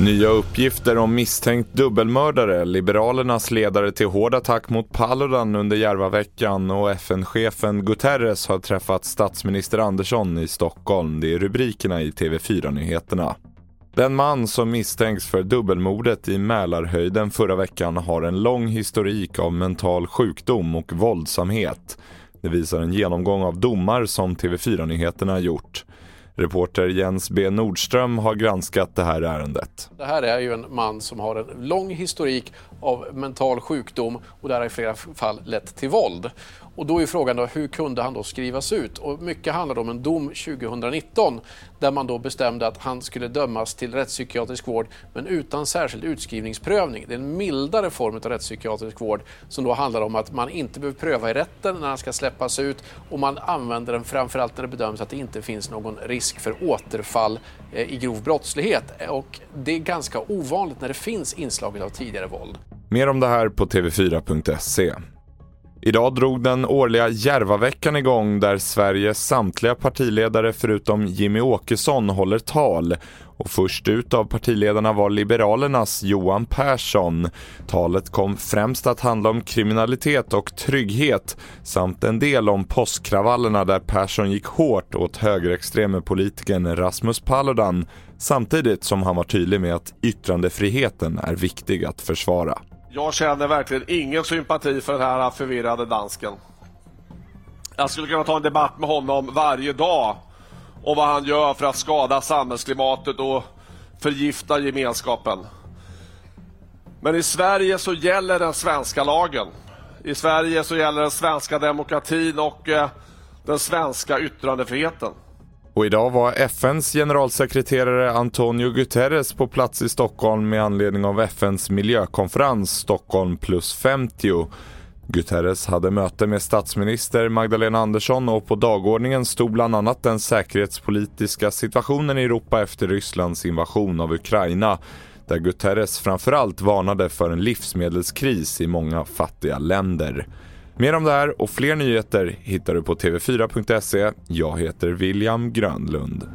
Nya uppgifter om misstänkt dubbelmördare, Liberalernas ledare till hård attack mot Paludan under Järvaveckan och FN-chefen Guterres har träffat statsminister Andersson i Stockholm. Det är rubrikerna i TV4-nyheterna. Den man som misstänks för dubbelmordet i Mälarhöjden förra veckan har en lång historik av mental sjukdom och våldsamhet. Det visar en genomgång av domar som TV4-nyheterna gjort. Reporter Jens B Nordström har granskat det här ärendet. Det här är ju en man som har en lång historik av mental sjukdom och det har i flera fall lett till våld. Och då är frågan då, hur kunde han då skrivas ut? Och mycket handlar om en dom 2019 där man då bestämde att han skulle dömas till rättspsykiatrisk vård men utan särskild utskrivningsprövning. Det är en mildare form av rättspsykiatrisk vård som då handlar om att man inte behöver pröva i rätten när han ska släppas ut och man använder den framförallt när det bedöms att det inte finns någon risk för återfall eh, i grov brottslighet. Och det är ganska ovanligt när det finns inslaget av tidigare våld. Mer om det här på tv4.se. Idag drog den årliga Järvaveckan igång där Sveriges samtliga partiledare förutom Jimmy Åkesson håller tal. Och först ut av partiledarna var Liberalernas Johan Persson. Talet kom främst att handla om kriminalitet och trygghet samt en del om påskkravallerna där Persson gick hårt åt högerextreme politikern Rasmus Paludan samtidigt som han var tydlig med att yttrandefriheten är viktig att försvara. Jag känner verkligen ingen sympati för den här förvirrade dansken. Jag skulle kunna ta en debatt med honom varje dag om vad han gör för att skada samhällsklimatet och förgifta gemenskapen. Men i Sverige så gäller den svenska lagen. I Sverige så gäller den svenska demokratin och eh, den svenska yttrandefriheten. Och idag var FNs generalsekreterare Antonio Guterres på plats i Stockholm med anledning av FNs miljökonferens Stockholm plus 50. Guterres hade möte med statsminister Magdalena Andersson och på dagordningen stod bland annat den säkerhetspolitiska situationen i Europa efter Rysslands invasion av Ukraina där Guterres framförallt varnade för en livsmedelskris i många fattiga länder. Mer om det här och fler nyheter hittar du på tv4.se. Jag heter William Grönlund.